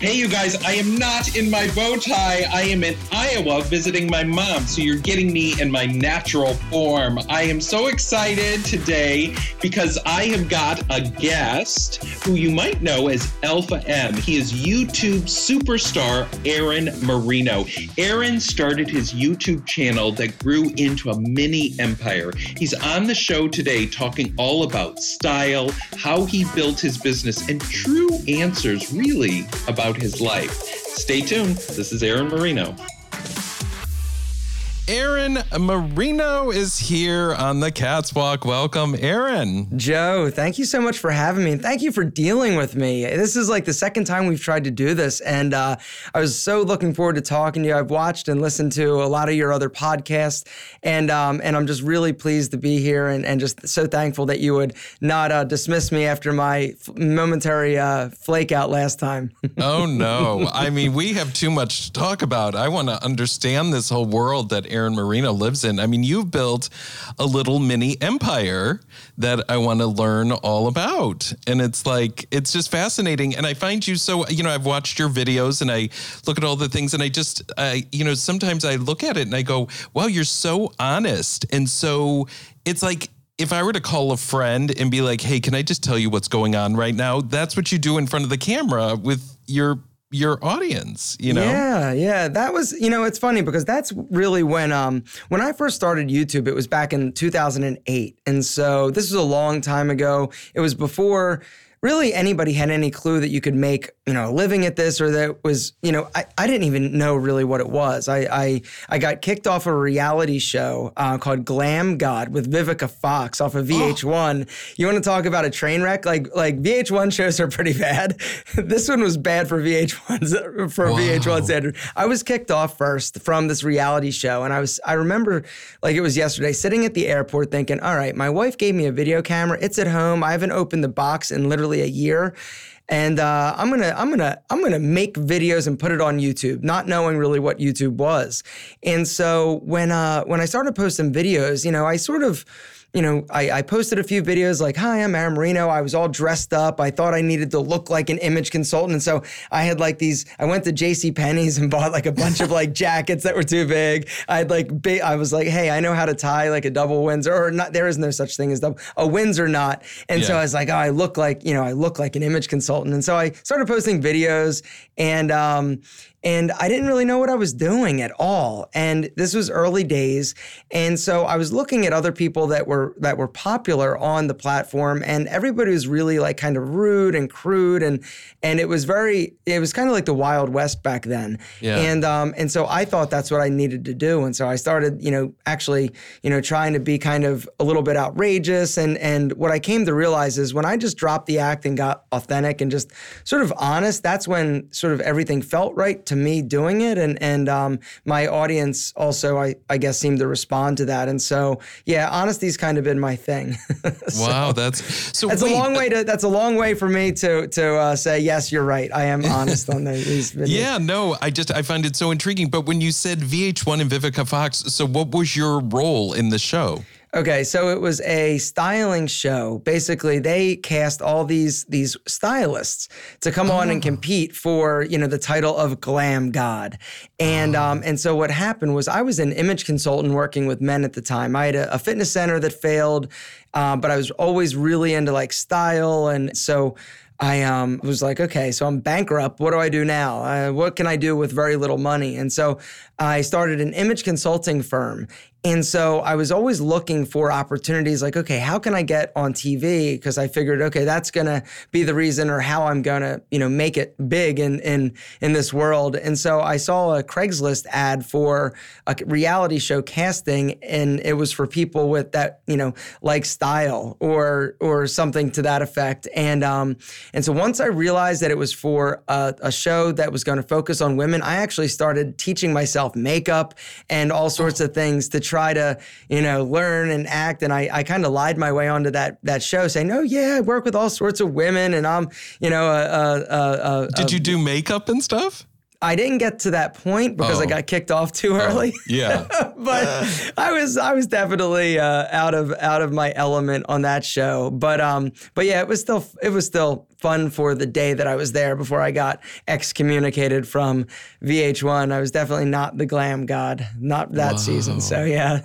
Hey, you guys, I am not in my bow tie. I am in Iowa visiting my mom. So you're getting me in my natural form. I am so excited today because I have got a guest who you might know as Alpha M. He is YouTube superstar Aaron Marino. Aaron started his YouTube channel that grew into a mini empire. He's on the show today talking all about style, how he built his business, and true answers really about his life. Stay tuned. This is Aaron Marino. Aaron Marino is here on the Katz Walk. Welcome, Aaron. Joe, thank you so much for having me. And thank you for dealing with me. This is like the second time we've tried to do this. And uh, I was so looking forward to talking to you. I've watched and listened to a lot of your other podcasts. And um, and I'm just really pleased to be here and, and just so thankful that you would not uh, dismiss me after my f- momentary uh, flake out last time. oh, no. I mean, we have too much to talk about. I want to understand this whole world that Aaron Marino lives in. I mean, you've built a little mini empire that I want to learn all about. And it's like, it's just fascinating. And I find you so, you know, I've watched your videos and I look at all the things and I just, I, you know, sometimes I look at it and I go, wow, you're so honest. And so it's like, if I were to call a friend and be like, "Hey, can I just tell you what's going on right now?" That's what you do in front of the camera with your your audience, you know? Yeah, yeah. That was, you know, it's funny because that's really when um when I first started YouTube, it was back in 2008. And so this was a long time ago. It was before really anybody had any clue that you could make you know a living at this or that was you know I, I didn't even know really what it was. I I, I got kicked off a reality show uh, called Glam God with Vivica Fox off of VH1 oh. you want to talk about a train wreck? Like like VH1 shows are pretty bad. This one was bad for VH1's for wow. VH1 standard. I was kicked off first from this reality show and I was I remember like it was yesterday sitting at the airport thinking all right my wife gave me a video camera. It's at home. I haven't opened the box in literally a year. And uh, I'm gonna I'm gonna I'm gonna make videos and put it on YouTube, not knowing really what YouTube was. And so when uh, when I started posting videos, you know, I sort of you know, I, I, posted a few videos like, hi, I'm Aaron Marino. I was all dressed up. I thought I needed to look like an image consultant. And so I had like these, I went to JC Penney's and bought like a bunch of like jackets that were too big. I had like, big, I was like, hey, I know how to tie like a double Windsor or not. There is no such thing as double, a Windsor knot. And yeah. so I was like, oh, I look like, you know, I look like an image consultant. And so I started posting videos and, um, and I didn't really know what I was doing at all. And this was early days, and so I was looking at other people that were that were popular on the platform, and everybody was really like kind of rude and crude, and and it was very it was kind of like the Wild West back then. Yeah. And um and so I thought that's what I needed to do, and so I started you know actually you know trying to be kind of a little bit outrageous, and and what I came to realize is when I just dropped the act and got authentic and just sort of honest, that's when sort of everything felt right to me doing it, and and um, my audience also, I I guess, seemed to respond to that. And so, yeah, honesty's kind of been my thing. so, wow, that's so. That's wait, a long way to. That's a long way for me to to uh, say yes, you're right. I am honest on the, these videos. Yeah, no, I just I find it so intriguing. But when you said VH1 and Vivica Fox, so what was your role in the show? Okay, so it was a styling show. Basically, they cast all these these stylists to come oh. on and oh. compete for you know the title of glam god. And oh. um, and so what happened was I was an image consultant working with men at the time. I had a, a fitness center that failed, uh, but I was always really into like style, and so I um, was like, okay, so I'm bankrupt. What do I do now? Uh, what can I do with very little money? And so I started an image consulting firm. And so I was always looking for opportunities like, okay, how can I get on TV? Because I figured, okay, that's gonna be the reason or how I'm gonna, you know, make it big in in in this world. And so I saw a Craigslist ad for a reality show casting, and it was for people with that, you know, like style or or something to that effect. And um, and so once I realized that it was for a, a show that was to focus on women, I actually started teaching myself makeup and all sorts of things to try to, you know, learn and act. And I, I kind of lied my way onto that that show, saying, "Oh yeah, I work with all sorts of women, and I'm, you know, a, a, a, did you do makeup and stuff? I didn't get to that point because oh. I got kicked off too oh, early. Oh, yeah, but I was I was definitely uh, out of out of my element on that show. But um, but yeah, it was still it was still fun for the day that I was there before I got excommunicated from VH1. I was definitely not the glam god, not that Whoa. season. So yeah.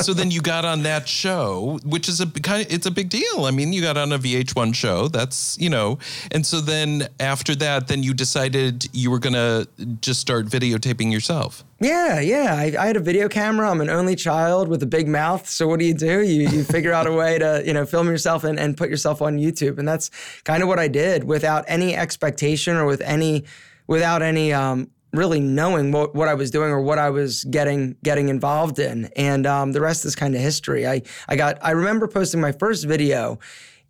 so then you got on that show, which is a kind of, it's a big deal. I mean, you got on a VH1 show. That's, you know, and so then after that, then you decided you were going to just start videotaping yourself. Yeah, yeah. I, I, had a video camera. I'm an only child with a big mouth. So what do you do? You, you figure out a way to, you know, film yourself and, and put yourself on YouTube. And that's kind of what I did without any expectation or with any, without any, um, really knowing what, what I was doing or what I was getting getting involved in. And um, the rest is kind of history. I, I got I remember posting my first video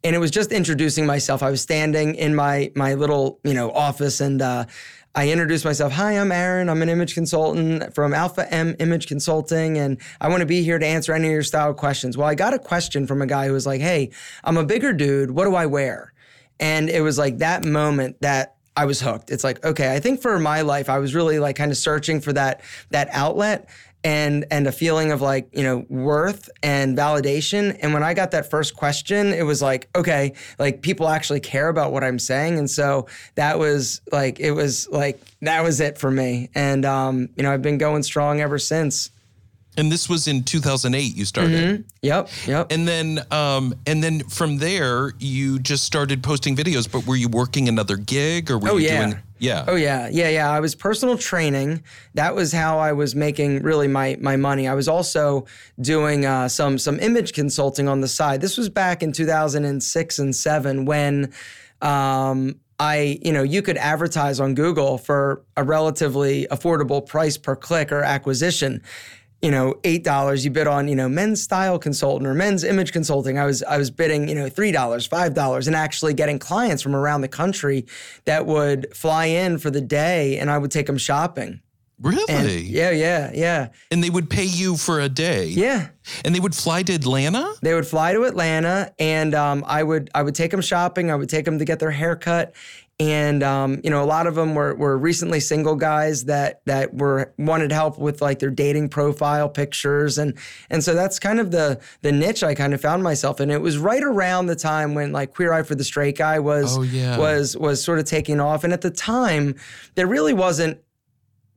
and it was just introducing myself. I was standing in my my little, you know, office and uh, I introduced myself. Hi, I'm Aaron. I'm an image consultant from Alpha M Image Consulting, and I want to be here to answer any of your style questions. Well, I got a question from a guy who was like, Hey, I'm a bigger dude. What do I wear? And it was like that moment that I was hooked. It's like, okay, I think for my life, I was really like kind of searching for that that outlet and and a feeling of like you know worth and validation and when i got that first question it was like okay like people actually care about what i'm saying and so that was like it was like that was it for me and um you know i've been going strong ever since and this was in 2008 you started. Mm-hmm. Yep, yep. And then um and then from there you just started posting videos, but were you working another gig or were oh, you yeah. doing yeah. Oh yeah, yeah, yeah. I was personal training. That was how I was making really my my money. I was also doing uh, some some image consulting on the side. This was back in 2006 and seven when um, I, you know, you could advertise on Google for a relatively affordable price per click or acquisition you know, eight dollars. You bid on, you know, men's style consultant or men's image consulting. I was I was bidding, you know, three dollars, five dollars, and actually getting clients from around the country that would fly in for the day, and I would take them shopping. Really? And yeah, yeah, yeah. And they would pay you for a day. Yeah. And they would fly to Atlanta. They would fly to Atlanta, and um, I would I would take them shopping. I would take them to get their hair cut, and um, you know a lot of them were, were recently single guys that that were wanted help with like their dating profile pictures and and so that's kind of the the niche I kind of found myself in. It was right around the time when like Queer Eye for the Straight Guy was oh, yeah. was was sort of taking off, and at the time there really wasn't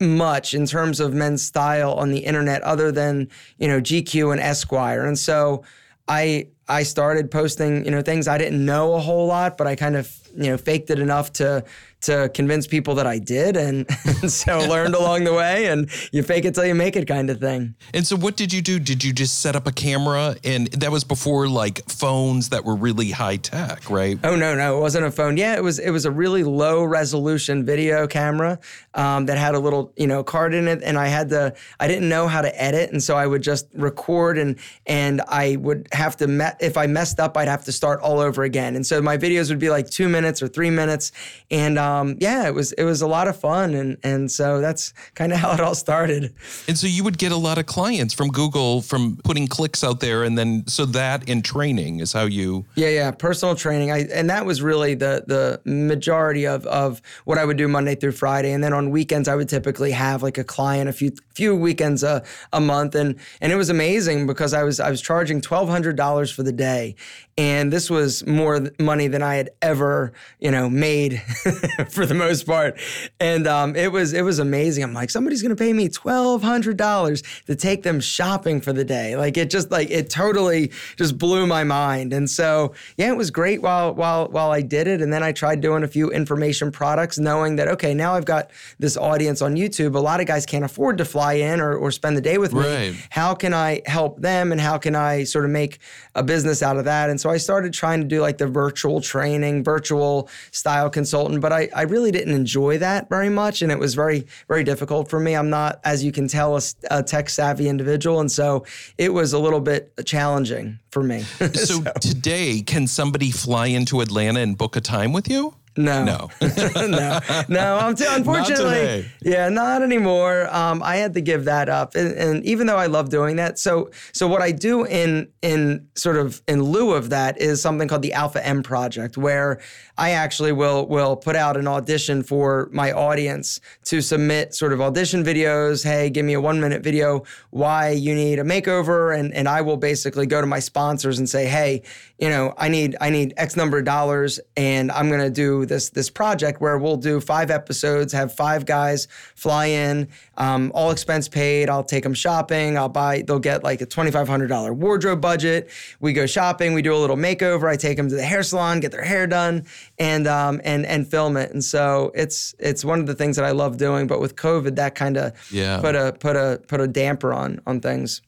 much in terms of men's style on the internet other than you know GQ and Esquire, and so I I started posting, you know, things I didn't know a whole lot, but I kind of, you know, faked it enough to to convince people that I did, and, and so learned along the way. And you fake it till you make it, kind of thing. And so, what did you do? Did you just set up a camera, and that was before like phones that were really high tech, right? Oh no, no, it wasn't a phone. Yeah, it was. It was a really low resolution video camera um, that had a little, you know, card in it, and I had to. I didn't know how to edit, and so I would just record, and and I would have to. Me- if I messed up, I'd have to start all over again, and so my videos would be like two minutes or three minutes, and um, yeah, it was it was a lot of fun, and and so that's kind of how it all started. And so you would get a lot of clients from Google from putting clicks out there, and then so that in training is how you. Yeah, yeah, personal training. I and that was really the the majority of of what I would do Monday through Friday, and then on weekends I would typically have like a client a few few weekends a, a month, and and it was amazing because I was I was charging twelve hundred dollars for the day, and this was more money than I had ever you know made for the most part. And um, it was it was amazing. I'm like, somebody's gonna pay me twelve hundred dollars to take them shopping for the day. Like it just like it totally just blew my mind. And so yeah, it was great while while while I did it. And then I tried doing a few information products, knowing that okay, now I've got this audience on YouTube. A lot of guys can't afford to fly in or, or spend the day with right. me. How can I help them and how can I sort of make a business out of that? And so I started trying to do like the virtual training, virtual style consultant, but I, I really really didn't enjoy that very much, and it was very very difficult for me. I'm not, as you can tell, a, a tech savvy individual, and so it was a little bit challenging for me. so, so today, can somebody fly into Atlanta and book a time with you? No, No. no, no. I'm too, unfortunately, today. yeah, not anymore. Um, I had to give that up, and, and even though I love doing that, so so what I do in in sort of in lieu of that is something called the Alpha M Project, where I actually will will put out an audition for my audience to submit sort of audition videos. Hey, give me a one minute video why you need a makeover, and and I will basically go to my sponsors and say, hey, you know, I need I need X number of dollars, and I'm gonna do this this project where we'll do five episodes, have five guys fly in, um, all expense paid. I'll take them shopping. I'll buy. They'll get like a twenty five hundred dollar wardrobe budget. We go shopping. We do a little makeover. I take them to the hair salon, get their hair done, and um, and and film it. And so it's it's one of the things that I love doing. But with COVID, that kind of Yeah. put a put a put a damper on on things.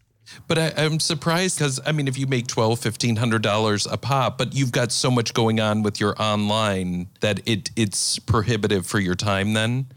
But I, I'm surprised because I mean, if you make twelve, fifteen hundred dollars a pop, but you've got so much going on with your online that it it's prohibitive for your time. Then,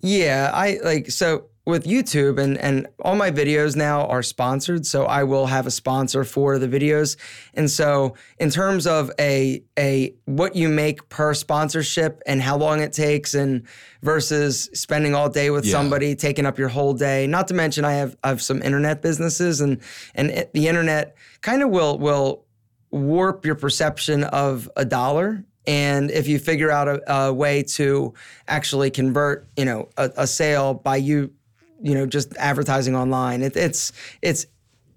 Yeah, I like so with YouTube and and all my videos now are sponsored, so I will have a sponsor for the videos. And so in terms of a a what you make per sponsorship and how long it takes and versus spending all day with Yeah. somebody taking up your whole day. Not to mention I have I have some internet businesses and and it, the internet kind of will will warp your perception of a dollar. And if you figure out a, a way to actually convert, you know, a, a sale by you, you know, just advertising online, it, it's it's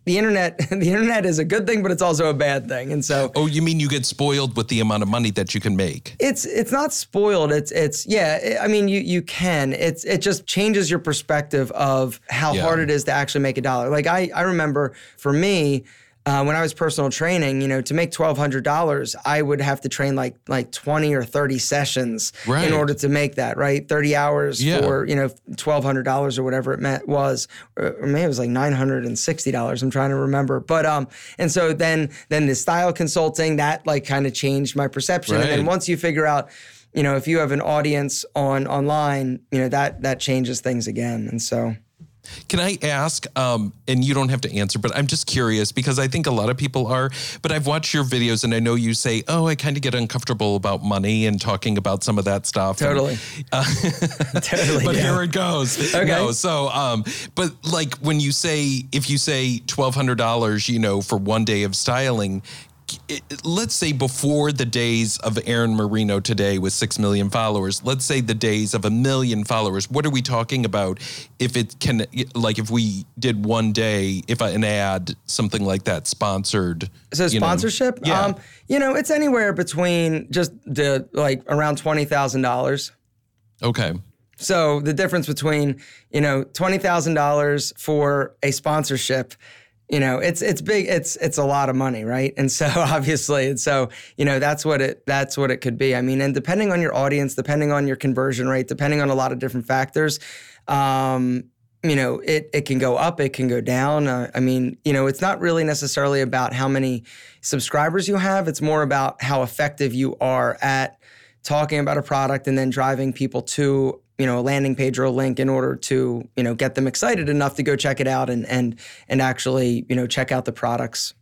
the internet. The internet is a good thing, but it's also a bad thing. And so oh, you mean you get spoiled with the amount of money that you can make? it's it's not spoiled. It's it's yeah. I mean, you you can. It's it just changes your perspective of how Yeah. hard it is to actually make a dollar. Like I I remember for me. Uh, when I was personal training, you know, to make twelve hundred dollars, I would have to train like like twenty or thirty sessions Right. in order to make that. Right, thirty hours Yeah. for you know twelve hundred dollars or whatever it meant was, or maybe it was like nine hundred and sixty dollars. I'm trying to remember, but um, and so then then the style consulting that like kind of changed my perception, and then once you figure out you know if you have an audience on online you know that that changes things again and so Can I ask, um, and you don't have to answer, but I'm just curious because I think a lot of people are. But I've watched your videos and I know you say, oh, I kind of get uncomfortable about money and talking about some of that stuff. And- totally totally but yeah. here it goes. Okay. No, so um, but like when you say if you say twelve hundred dollars, you know, for one day of styling. It- let's say before the days of Aaron Marino today with six million followers, let's say the days of a million followers. What are we talking about? If it can, like, if we did one day, if an ad, something like that, sponsored. so you know, sponsorship yeah. um you know it's anywhere between just the like around $20000 okay. So the difference between, you know, twenty thousand dollars for a sponsorship, you know, it's it's big, it's it's a lot of money, right? And so obviously, and so you know, that's what it that's what it could be. I mean, and depending on your audience, depending on your conversion rate, depending on a lot of different factors, um, you know, it it can go up, it can go down. Uh, I mean, you know, it's not really necessarily about how many subscribers you have. It's more about how effective you are at talking about a product and then driving people to you know a landing page or a link in order to you know get them excited enough to go check it out and and and actually you know check out the products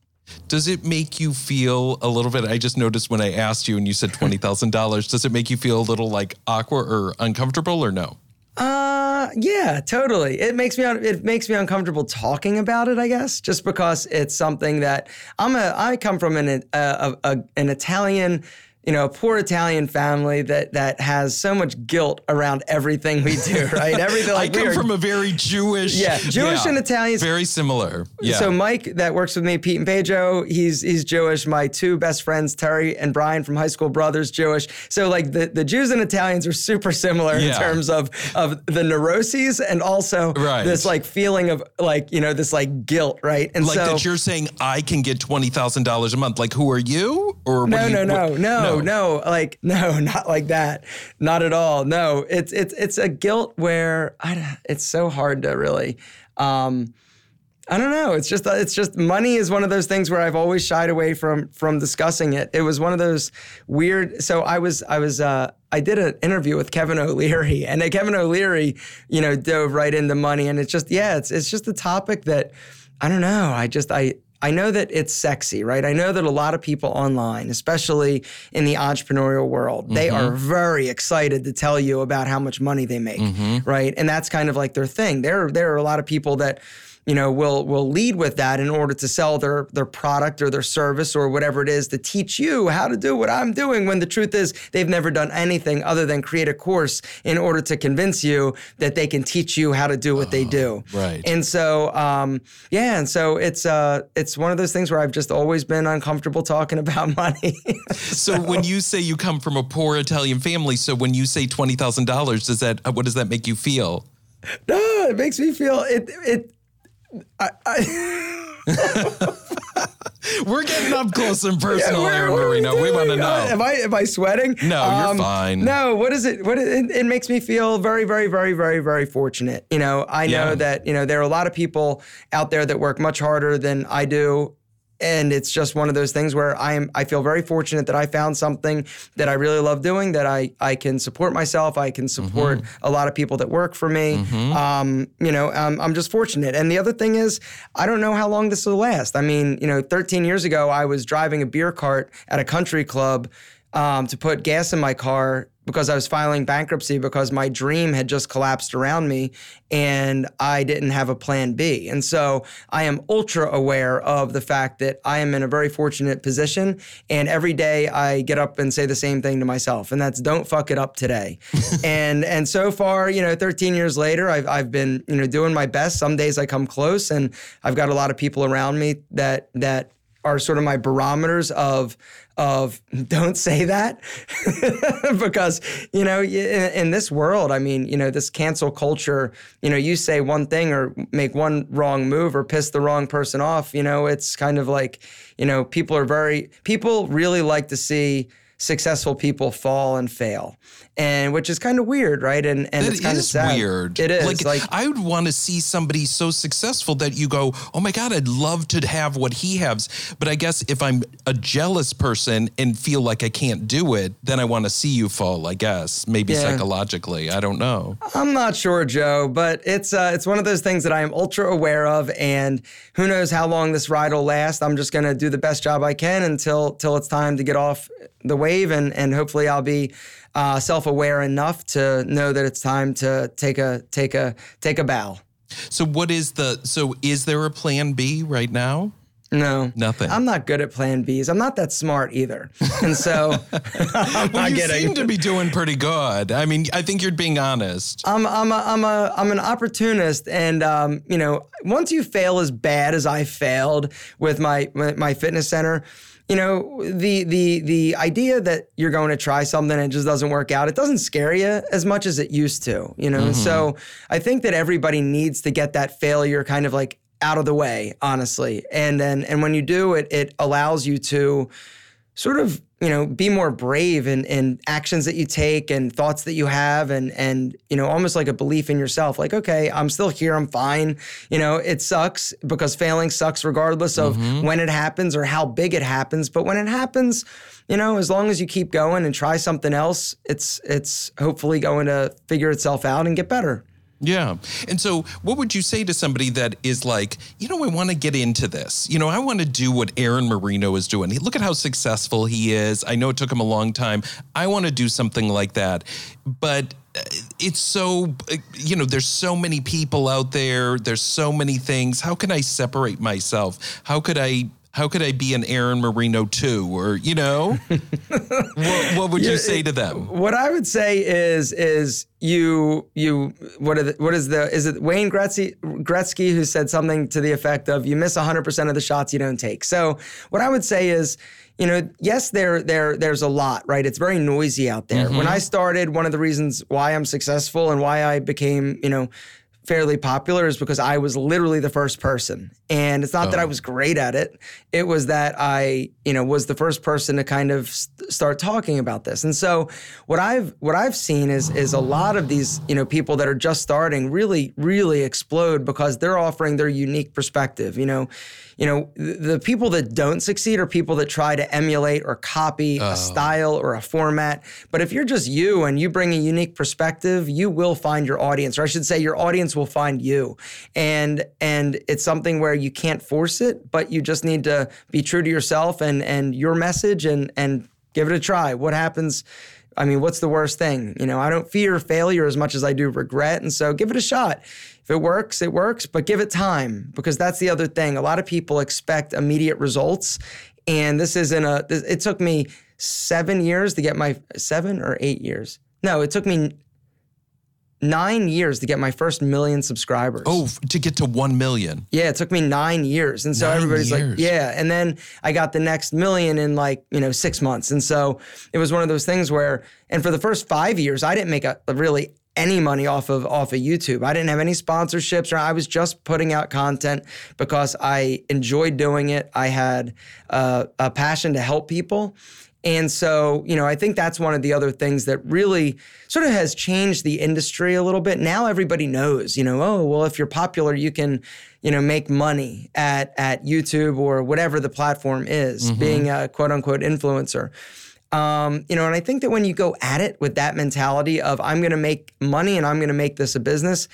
Does it make you feel a little bit? I just noticed when I asked you and you said twenty thousand dollars. Does it make you feel a little like awkward or uncomfortable or no? uh yeah totally it makes me it makes me uncomfortable talking about it i guess just because it's something that i'm a i come from an a, a, a an italian you know, a poor Italian family that that has so much guilt around everything we do, right? Everything like I come are- from a very Jewish. Yeah, Jewish and Italians- Very similar. Yeah. So Mike, that works with me, Pete and Pedro, he's he's Jewish. My two best friends, Terry and Brian from high school brothers, Jewish. So like the, the Jews and Italians are super similar in terms of of the neuroses and also Right. this like feeling of like you know this like guilt, right? And like so that you're saying I can get twenty thousand dollars a month. Like who are you? Or no, you- no, no, what- no, no, like no, not like that, not at all. No, it's it's it's a guilt where I, it's so hard to really. Um, I don't know. It's just it's just money is one of those things where I've always shied away from from discussing it. It was one of those weird. So I was I was uh, I did an interview with Kevin O'Leary, and Kevin O'Leary, you know, dove right into money, and it's just yeah, it's it's just a topic that I don't know. I just I I know that it's sexy, right? I know that a lot of people online, especially in the entrepreneurial world, mm-hmm. they are very excited to tell you about how much money they make, mm-hmm. right? And that's kind of like their thing. There, there are a lot of people that you know, will will lead with that in order to sell their their product or their service or whatever it is to teach you how to do what I'm doing. When the truth is, they've never done anything other than create a course in order to convince you that they can teach you how to do what they do. Oh, right. And so, um, yeah, and so it's uh, it's one of those things where I've just always been uncomfortable talking about money. so, so when you say you come from a poor Italian family, so when you say twenty thousand dollars, does that what does that make you feel? No, it makes me feel it. It I, I We're getting up close and personal yeah, here, Marino. We, we want to know. Uh, am I am I sweating? No, um, you're fine. No, what is it? What it, it, makes me feel very, very, very, very, very fortunate. You know, I know yeah. that you know there are a lot of people out there that work much harder than I do, and it's just one of those things where I am I feel very fortunate that I found something that I really love doing that I I can support myself I can support mm-hmm. a lot of people that work for me mm-hmm. um, you know um, I'm just fortunate and the other thing is I don't know how long this will last I mean you know 13 years ago I was driving a beer cart at a country club um, to put gas in my car because I was filing bankruptcy because my dream had just collapsed around me and I didn't have a plan B. And so I am ultra aware of the fact that I am in a very fortunate position. And every day I get up and say the same thing to myself, and that's don't fuck it up today. and and so far, you know, 13 years later, I've, I've been, you know, doing my best. Some days I come close and I've got a lot of people around me that that are sort of my barometers of of don't say that. Because you know in, in, this world i mean you know this cancel culture you know you say one thing or make one wrong move or piss the wrong person off you know it's kind of like you know people are very people really like to see successful people fall and fail, and which is kind of weird, right? And and it it's kind of sad. weird. It is like, like I would want to see somebody so successful that you go, oh my god, I'd love to have what he has. But I guess if I'm a jealous person and feel like I can't do it, then I want to see you fall. I guess maybe yeah. psychologically, I don't know. I'm not sure, Joe, but it's uh, it's one of those things that I am ultra aware of, and who knows how long this ride will last. I'm just gonna do the best job I can until till it's time to get off the wave, and and hopefully I'll be uh, self-aware enough to know that it's time to take a take a take a bow. So what is the so is there a plan B right now? No, nothing. I'm not good at Plan Bs. I'm not that smart either, and so I'm well, you getting. seem to be doing pretty good. I mean, I think you're being honest. I'm I'm a, I'm a I'm an opportunist, and um, you know, once you fail as bad as I failed with my my fitness center, you know the the the idea that you're going to try something and it just doesn't work out it doesn't scare you as much as it used to you know mm-hmm. so i think that everybody needs to get that failure kind of like out of the way honestly and then and when you do it it allows you to sort of you know be more brave in, in actions that you take and thoughts that you have and and you know almost like a belief in yourself like okay i'm still here i'm fine you know it sucks because failing sucks regardless of mm-hmm. when it happens or how big it happens but when it happens you know as long as you keep going and try something else it's it's hopefully going to figure itself out and get better yeah. And so, what would you say to somebody that is like, you know, I want to get into this? You know, I want to do what Aaron Marino is doing. Look at how successful he is. I know it took him a long time. I want to do something like that. But uh, it's so, you know, there's so many people out there, there's so many things. How can I separate myself? How could I how could I be an Aaron Marino too? Or, you know, what, what, would you say to them? What I would say is, is you, you, what, the, what is the, is it Wayne Gretzky, Gretzky who said something to the effect of you miss 100% of the shots you don't take. So what I would say is, you know, yes, there, there, there's a lot, right? It's very noisy out there. Mm-hmm. When I started, one of the reasons why I'm successful and why I became, you know, fairly popular is because I was literally the first person. And it's not oh. that I oh. was great at it. It was that I, you know, was the first person to kind of st- start talking about this. And so what I've what I've seen is is a lot of these, you know, people that are just starting really really explode because they're offering their unique perspective, you know you know, the people that don't succeed are people that try to emulate or copy oh. a style or a format. But if you're just you and you bring a unique perspective, you will find your audience, or I should say, your audience will find you. And and it's something where you can't force it, but you just need to be true to yourself and and your message and and give it a try. What happens? I mean, what's the worst thing? You know, I don't fear failure as much as I do regret. And so give it a shot. If it works, it works, but give it time because that's the other thing. A lot of people expect immediate results. And this isn't a, it took me seven years to get my, seven or eight years. No, it took me nine years to get my first million subscribers. Oh, to get to 1 million. Yeah, it took me nine years. And so Nine everybody's years. like, yeah. And then I got the next million in like, you know, six months. And so it was one of those things where, and for the first five years, I didn't make a, really any money off of off of YouTube. I didn't have any sponsorships or I was just putting out content because I enjoyed doing it. I had uh, a passion to help people. And so, you know, I think that's one of the other things that really sort of has changed the industry a little bit. Now everybody knows, you know, oh, well, if you're popular, you can, you know, make money at at YouTube or whatever the platform is, being a quote unquote influencer. Um, you know, and I think that when you go at it with that mentality of I'm going to make money and I'm going to make this a business,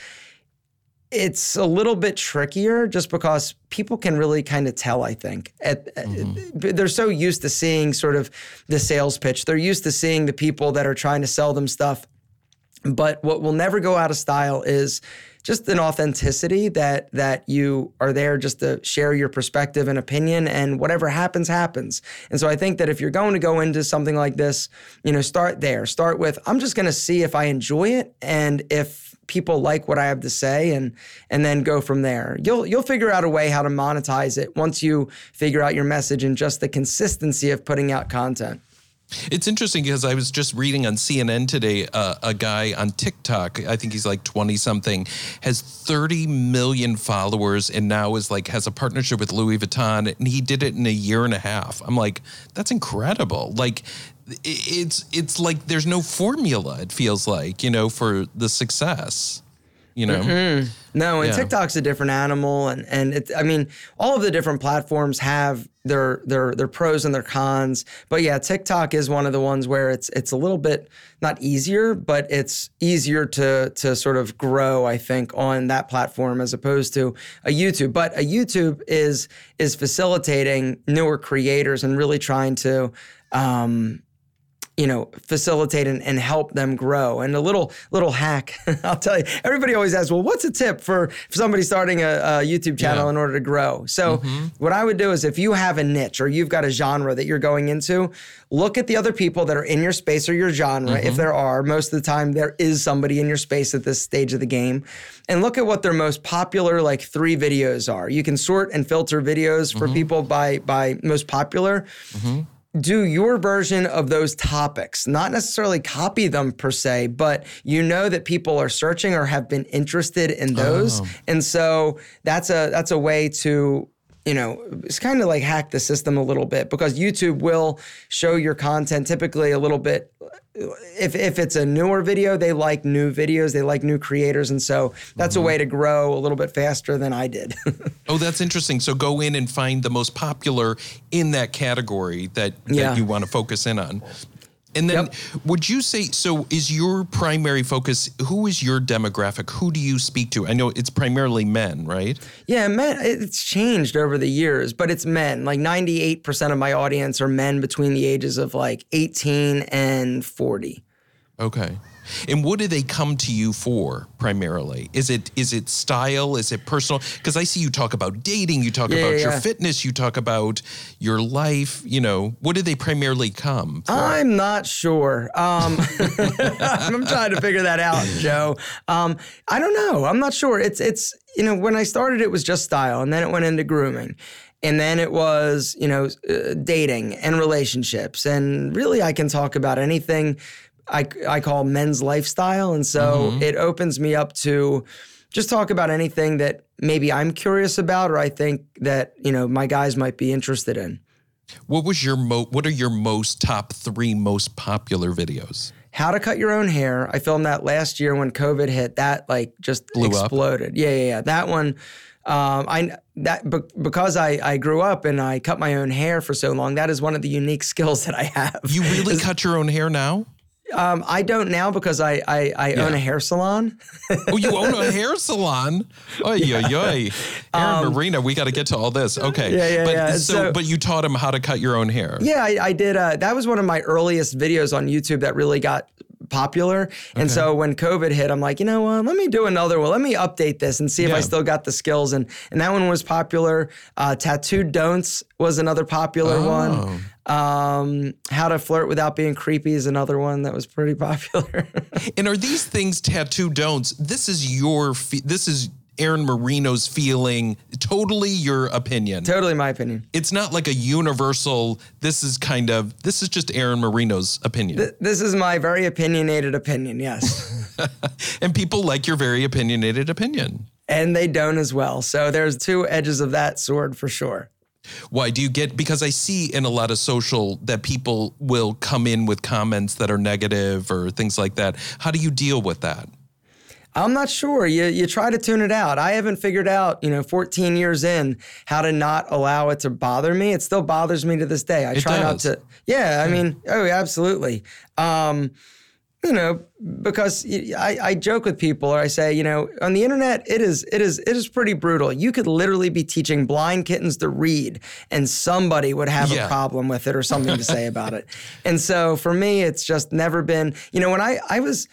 it's a little bit trickier just because people can really kind of tell, I think. At, uh, mm-hmm. They're so used to seeing sort of the sales pitch. They're used to seeing the people that are trying to sell them stuff. But what will never go out of style is just an authenticity that that you are there just to share your perspective and opinion and whatever happens happens. And so I think that if you're going to go into something like this, you know, start there. Start with I'm just going to see if I enjoy it and if people like what I have to say and and then go from there. You'll you'll figure out a way how to monetize it once you figure out your message and just the consistency of putting out content. It's interesting because I was just reading on CNN today uh, a guy on TikTok, I think he's like 20 something, has 30 million followers and now is like has a partnership with Louis Vuitton and he did it in a year and a half. I'm like, that's incredible. Like it's it's like there's no formula it feels like, you know, for the success. You know. No, and Yeah. TikTok's a different animal, and and it, I mean, all of the different platforms have their their their pros and their cons. But yeah, TikTok is one of the ones where it's it's a little bit not easier, but it's easier to to sort of grow. I think on that platform as opposed to a YouTube. But a YouTube is is facilitating newer creators and really trying to. Um, you know, facilitate and, and help them grow. And a little little hack, I'll tell you. Everybody always asks, well, what's a tip for, for somebody starting a, a YouTube channel Yeah. in order to grow? So mm-hmm. what I would do is if you have a niche or you've got a genre that you're going into, look at the other people that are in your space or your genre. If mm-hmm. there are, most of the time there is somebody in your space at this stage of the game. And look at what their most popular like three videos are. You can sort and filter videos for mm-hmm. people by by most popular do your version of those topics, not necessarily copy them per se, but you know that people are searching or have been interested in those. Oh. And so that's a that's a way to you know, it's kind of like hack the system a little bit because YouTube will show your content typically a little bit. If, if it's a newer video, they like new videos, they like new creators. And so that's a mm-hmm. way to grow a little bit faster than I did. Oh, that's interesting. So go in and find the most popular in that category that, Yeah. that you want to focus in on. And then Yep. would you say so is your primary focus who is your demographic? Who do you speak to? I know it's primarily men, right? Yeah, men, it's changed over the years, but it's men. Like 98% of my audience are men between the ages of like 18 and 40. Okay. And what do they come to you for primarily? Is it is it style? Is it personal? Because I see you talk about dating, you talk Yeah, about yeah, your fitness, you talk about your life. You know, what do they primarily come for? I'm not sure. Um, I'm trying to figure that out, Joe. Um, I don't know. I'm not sure. It's it's you know when I started, it was just style, and then it went into grooming, and then it was you know uh, dating and relationships, and really I can talk about anything. I I call men's lifestyle, and so it opens me up to just talk about anything that maybe I'm curious about, or I think that you know my guys might be interested in. What was your mo? What are your most top three most popular videos? How to cut your own hair. I filmed that last year when COVID hit. That like just Blew up. exploded. Yeah, yeah, yeah. That one. Um, I that be, because I I grew up and I cut my own hair for so long. That is one of the unique skills that I have. You really cut your own hair now? Um, I don't now because I I, I own a hair salon. oh, you own a hair salon? Oh, yeah, yeah. Aaron Marino, we got to get to all this. Okay. Um, Yeah, yeah, but, yeah. So, So- but you taught him how to cut your own hair. Yeah, I, I did. Uh, that was one of my earliest videos on YouTube that really got popular. And so when COVID hit, I'm like, you know what? Let me do another one. Let me update this and see if I still got the skills. And and that one was popular. Uh, Tattooed Don'ts was another popular Oh. one. Um, How to flirt without being creepy is another one that was pretty popular. And are these things tattoo don'ts? This is your, this is Aaron Marino's feeling, totally your opinion. totally my opinion. it's not like a universal, this is kind of, this is just Aaron Marino's opinion. This is my very opinionated opinion. Yes. and people like your very opinionated opinion. and they don't as well. So there's two edges of that sword for sure. Why do you get? Because I see in a lot of social that people will come in with comments that are negative or things like that. How do you deal with that? I'm not sure. You you try to tune it out. I haven't figured out, you know, 14 years in, how to not allow it to bother me. It still bothers me to this day. I It try not to. Yeah, I mean, oh, yeah, absolutely. Um, you know, because I, I joke with people or I say, you know, on the internet, it is it is it is pretty brutal. You could literally be teaching blind kittens to read, and somebody would have Yeah. a problem with it or something to say about it. And so for me, it's just never been. You know, when I I was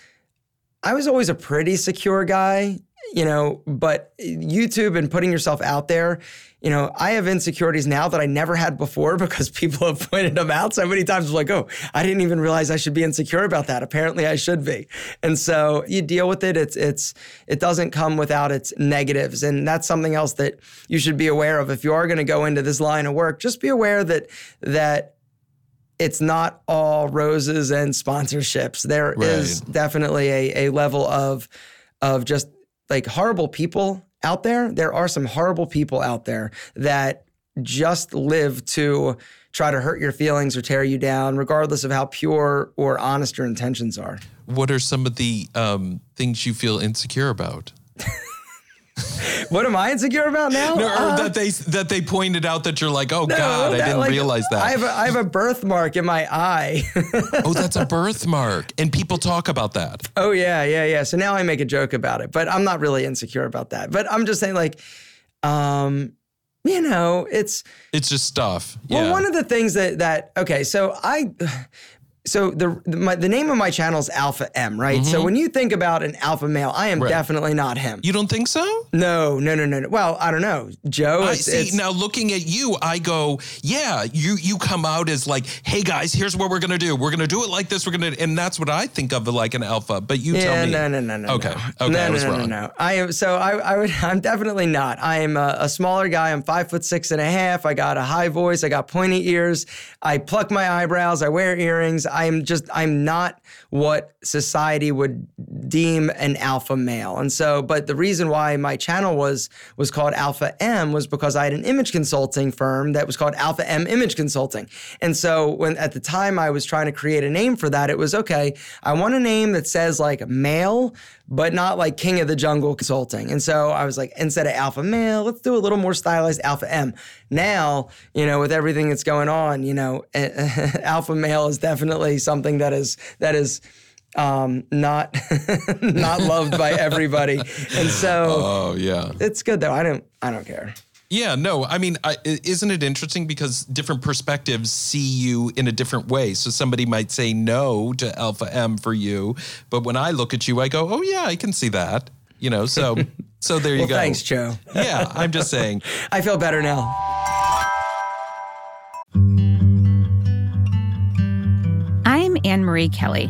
I was always a pretty secure guy, you know, but YouTube and putting yourself out there, you know, I have insecurities now that I never had before because people have pointed them out so many times. I'm like, oh, I didn't even realize I should be insecure about that. Apparently I should be. And so you deal with it. It's it's it doesn't come without its negatives. And that's something else that you should be aware of. If you are going to go into this line of work, just be aware that that it's not all roses and sponsorships. There is Right. definitely a, a level of of just like horrible people out there. There are some horrible people out there that just live to try to hurt your feelings or tear you down, regardless of how pure or honest your intentions are. What are some of the um, things you feel insecure about? What am I insecure about now? No, or Uh, that they that they pointed out that you're like, oh no, God, I didn't like, realize that. I have a, I have a birthmark in my eye. oh, that's a birthmark, and people talk about that. Oh yeah, yeah, yeah. So now I make a joke about it, but I'm not really insecure about that. But I'm just saying, like, um, you know, it's It's just stuff. well, yeah. one of the things that that okay. So I, so the the, my, the name of my channel is Alpha M, right? So when you think about an alpha male, I am Mm-hmm. Right. definitely not him. you don't think so? no, no, no, no, no. Well, I don't know, Joe. I see. it's- now looking at you, I go, yeah. You you come out as like, hey guys, here's what we're gonna do. We're gonna do it like this. We're gonna, and that's what I think of like an alpha. But you Yeah, tell me. no, no, no, no. Okay, no. okay, no, I was no, wrong. No, no, I am. So I, I would. I'm definitely not. I am a, a smaller guy. I'm five foot six and a half. I got a high voice. I got pointy ears. I pluck my eyebrows. I wear earrings. I'm just. I'm not what society would deem an alpha male. And so, but the reason why my channel was was called Alpha M was because I had an image consulting firm that was called Alpha M Image Consulting. And so when at the time I was trying to create a name for that, it was okay, I want a name that says like male, but not like King of the Jungle Consulting. And so I was like, instead of Alpha Male, let's do a little more stylized Alpha M. Now, you know, with everything that's going on, you know, Alpha Male is definitely something that is that is um, not not loved by everybody. And so Oh yeah. it's good though. I don't I don't care. Yeah, no, I mean, I, i- isn't it interesting because different perspectives see you in a different way? So somebody might say no to Alpha M for you, but when I look at you, I go, oh yeah, I can see that. You know, so so there you Well, go. thanks, Joe. Yeah, I'm just saying. I feel better now. I'm Anne Marie Kelly.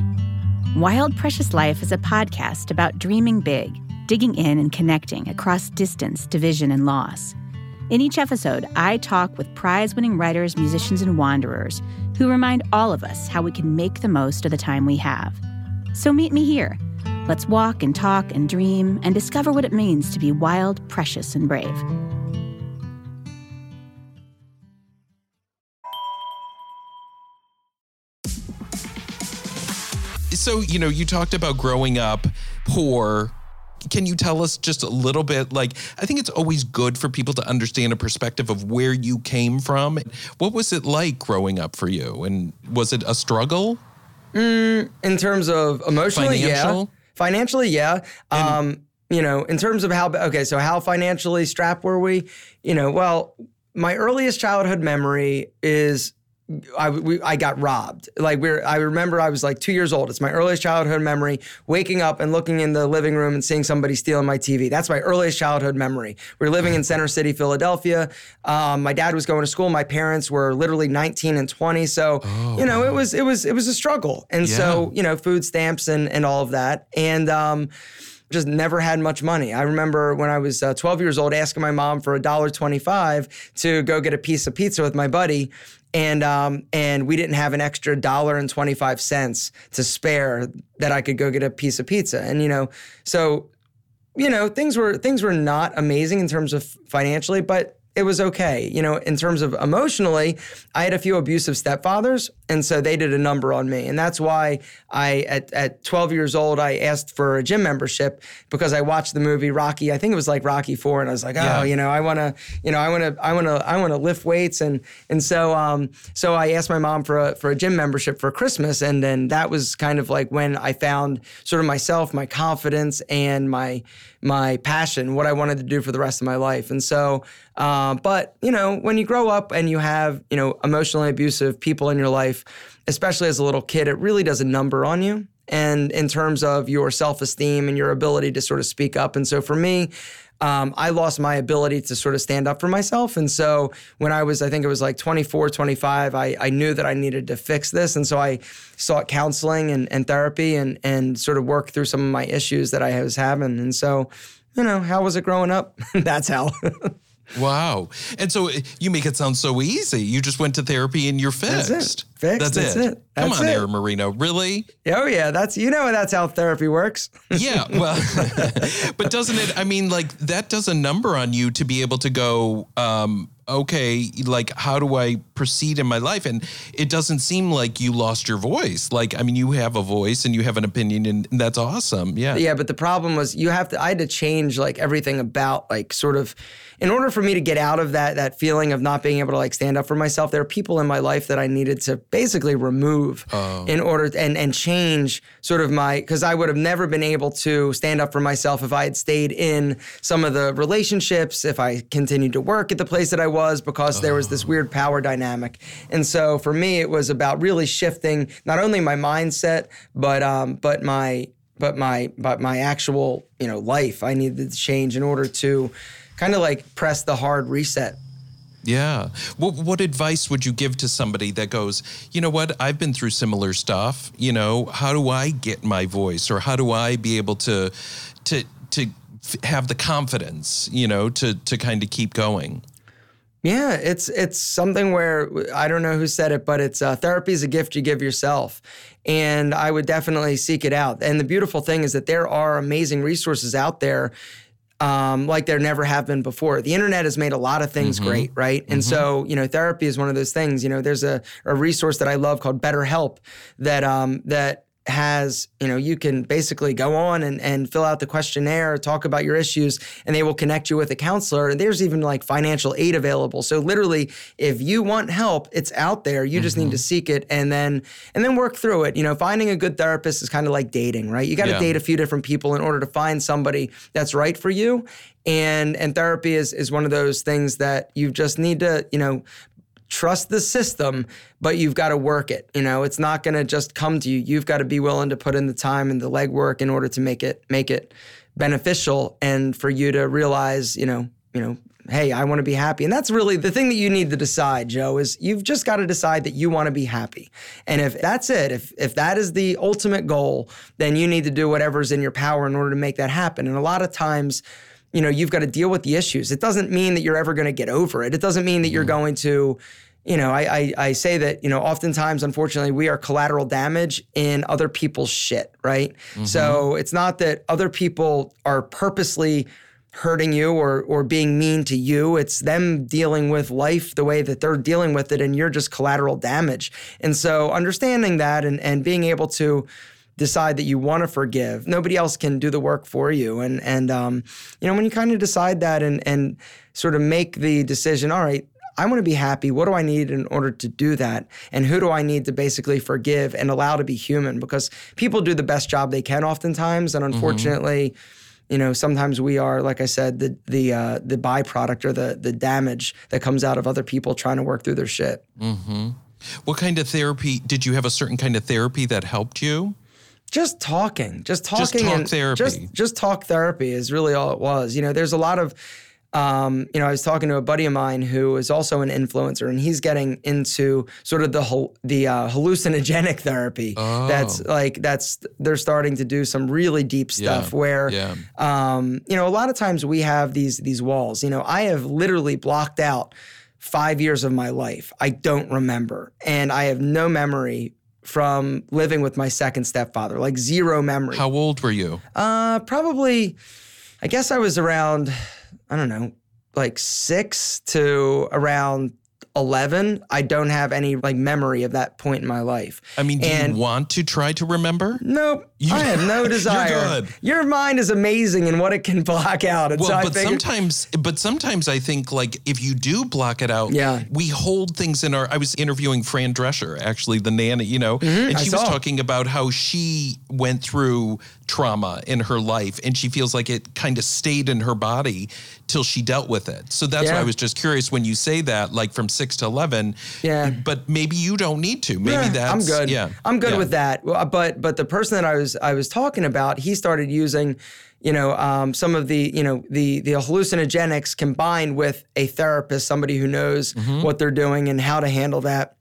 Wild Precious Life is a podcast about dreaming big, digging in and connecting across distance, division, and loss. In each episode, I talk with prize winning writers, musicians, and wanderers who remind all of us how we can make the most of the time we have. So meet me here. Let's walk and talk and dream and discover what it means to be wild, precious, and brave. So, you know, you talked about growing up poor. Can you tell us just a little bit? Like, I think it's always good for people to understand a perspective of where you came from. What was it like growing up for you? And was it a struggle? in terms of emotionally, yeah. Financially, yeah. Um, you know, in terms of how okay, so how financially strapped were we? You know, well, my earliest childhood memory is I, we, I got robbed. Like we're, I remember I was like two years old. It's my earliest childhood memory. Waking up and looking in the living room and seeing somebody stealing my TV. That's my earliest childhood memory. We are living in Center City, Philadelphia. Um, my dad was going to school. My parents were literally 19 and 20. So you know, it was, it was, it was a struggle. And so you know, food stamps and and all of that. And um, just never had much money. I remember when I was uh, 12 years old asking my mom for $1.25 to go get a piece of pizza with my buddy. And um, and we didn't have an extra dollar and 25 cents to spare that I could go get a piece of pizza. And you know, so you know, things were things were not amazing in terms of financially, but it was okay. You know, in terms of emotionally, I had a few abusive stepfathers, and so they did a number on me. And that's why I, at, at 12 years old, I asked for a gym membership because I watched the movie Rocky. I think it was like Rocky Four, and I was like, oh, Yeah. you know, I want to, you know, I want to, I want to, I want to lift weights, and and so, um, so I asked my mom for a for a gym membership for Christmas, and then that was kind of like when I found sort of myself, my confidence, and my my passion, what I wanted to do for the rest of my life. And so, uh, but you know, when you grow up and you have you know emotionally abusive people in your life, especially as a little kid, it really does a number on you. And in terms of your self esteem and your ability to sort of speak up. And so for me, um, I lost my ability to sort of stand up for myself. And so when I was, I think it was like 24, 25, I, I knew that I needed to fix this. And so I sought counseling and, and therapy and, and sort of work through some of my issues that I was having. And so, you know, how was it growing up? That's how. Wow. And so you make it sound so easy. You just went to therapy and you're fixed. That's it. Fixed, that's it. Come That's on, it. Aaron Marino. Really? oh, yeah. That's, you know, that's how therapy works. Yeah. Well, but doesn't it? I mean, like that does a number on you to be able to go, um, okay, like how do I proceed in my life? And it doesn't seem like you lost your voice. Like, I mean, you have a voice and you have an opinion, and that's awesome. Yeah. Yeah, but the problem was you have to I had to change like everything about like sort of in order for me to get out of that that feeling of not being able to like stand up for myself, there are people in my life that I needed to basically remove in order and and change sort of my cuz I would have never been able to stand up for myself if I had stayed in some of the relationships, if I continued to work at the place that I was because there was this weird power dynamic. And so for me it was about really shifting not only my mindset but um but my but my but my actual you know life. I needed to change in order to kind of like press the hard reset. Yeah. What what advice would you give to somebody that goes, you know what, I've been through similar stuff. You know, how do I get my voice, or how do I be able to to to f- have the confidence, you know, to to kind of keep going? Yeah, it's it's something where I don't know who said it, but it's uh, therapy is a gift you give yourself, and I would definitely seek it out. And the beautiful thing is that there are amazing resources out there. Um, like there never have been before. The internet has made a lot of things great, right? And so, you know, therapy is one of those things. You know, there's a, a resource that I love called BetterHelp that um, that has, you know, you can basically go on and, and fill out the questionnaire, talk about your issues, and they will connect you with a counselor. And there's even like financial aid available. So literally, if you want help, it's out there. You just need to mm-hmm. seek it and then and then work through it. You know, finding a good therapist is kind of like dating, right? You got to Yeah. date a few different people in order to find somebody that's right for you. And and therapy is is one of those things that you just need to, you know, trust the system, but you've got to work it. You know, it's not going to just come to you. You've got to be willing to put in the time and the legwork in order to make it make it beneficial and for you to realize, you know, you know, hey, I want to be happy. And that's really the thing that you need to decide, Joe, is you've just got to decide that you want to be happy. And if that's it, if if that is the ultimate goal, then you need to do whatever's in your power in order to make that happen. And a lot of times you know, you've got to deal with the issues. It doesn't mean that you're ever going to get over it. It doesn't mean that you're mm-hmm. going to, you know, I, I I say that, you know, oftentimes, unfortunately, we are collateral damage in other people's shit, right? So mm-hmm. it's not that other people are purposely hurting you or or being mean to you. It's them dealing with life the way that they're dealing with it, and you're just collateral damage. And so understanding that and and being able to decide that you want to forgive. Nobody else can do the work for you. And and um, you know, when you kind of decide that and and sort of make the decision, all right, I want to be happy. What do I need in order to do that? And who do I need to basically forgive and allow to be human? Because people do the best job they can oftentimes. And unfortunately, you know, sometimes we are, like I said, the the uh, the byproduct or the the damage that comes out of other people trying to work through their shit. Mm-hmm. What kind of therapy did you have a certain kind of therapy that helped you? Just talking just talking just talk and therapy. just just talk therapy is really all it was you know there's a lot of um, you know i was talking to a buddy of mine who is also an influencer and he's getting into sort of the whole the uh, hallucinogenic therapy Oh. that's like that's they're starting to do some really deep stuff Yeah, where yeah. um, you know a lot of times we have these these walls you know i have literally blocked out five years of my life i don't remember and i have no memory from living with my second stepfather like zero memory How old were you? uh probably i guess i was around i don't know like six to around 11 i don't have any like memory of that point in my life I mean, do And- you want to try to remember? Nope. You- I have no desire. You're good. Your mind is amazing in what it can block out. And Well, so but figured, sometimes, but sometimes I think like if you do block it out, Yeah. we hold things in our. I was interviewing Fran Drescher, actually the nanny, you know, and Mm-hmm. I she was talking about how she went through trauma in her life, and she feels like it kind of stayed in her body till she dealt with it. So that's why I was just curious when you say that, like from six to eleven. Yeah. But maybe you don't need to. Maybe Yeah, that's I'm good. Yeah, I'm good yeah. with that. Well, But but the person that I was I was talking about, he started using, you know, um, some of the you know the the hallucinogenics combined with a therapist, somebody who knows Mm-hmm. what they're doing and how to handle that.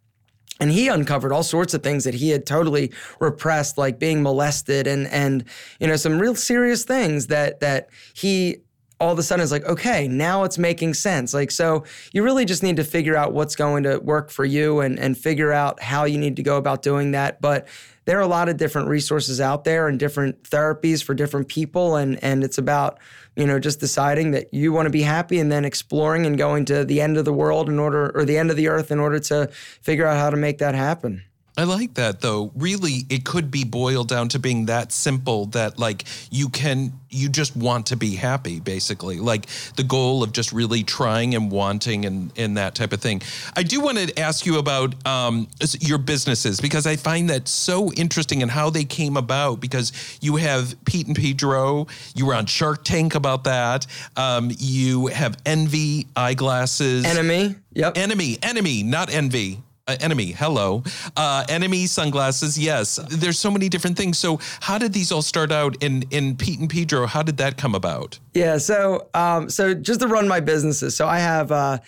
And he uncovered all sorts of things that he had totally repressed, like being molested and and you know some real serious things that that he all of a sudden is like, okay, now it's making sense. Like, so you really just need to figure out what's going to work for you and, and figure out how you need to go about doing that. But there are a lot of different resources out there and different therapies for different people. And, and it's about, you know, just deciding that you want to be happy and then exploring and going to the end of the world in order, or the end of the earth in order to figure out how to make that happen. I like that though. Really, it could be boiled down to being that simple that like you can you just want to be happy basically. Like the goal of just really trying and wanting and and that type of thing. I do want to ask you about um your businesses because I find that so interesting and how they came about because you have Pete and Pedro, you were on Shark Tank about that. Um you have Envy eyeglasses. Enemy. Yep. Enemy, enemy, not envy. Uh, enemy, hello. Uh, enemy sunglasses, yes. There's so many different things. So, how did these all start out in in Pete and Pedro? How did that come about? Yeah. So, um, so just to run my businesses. So I have uh,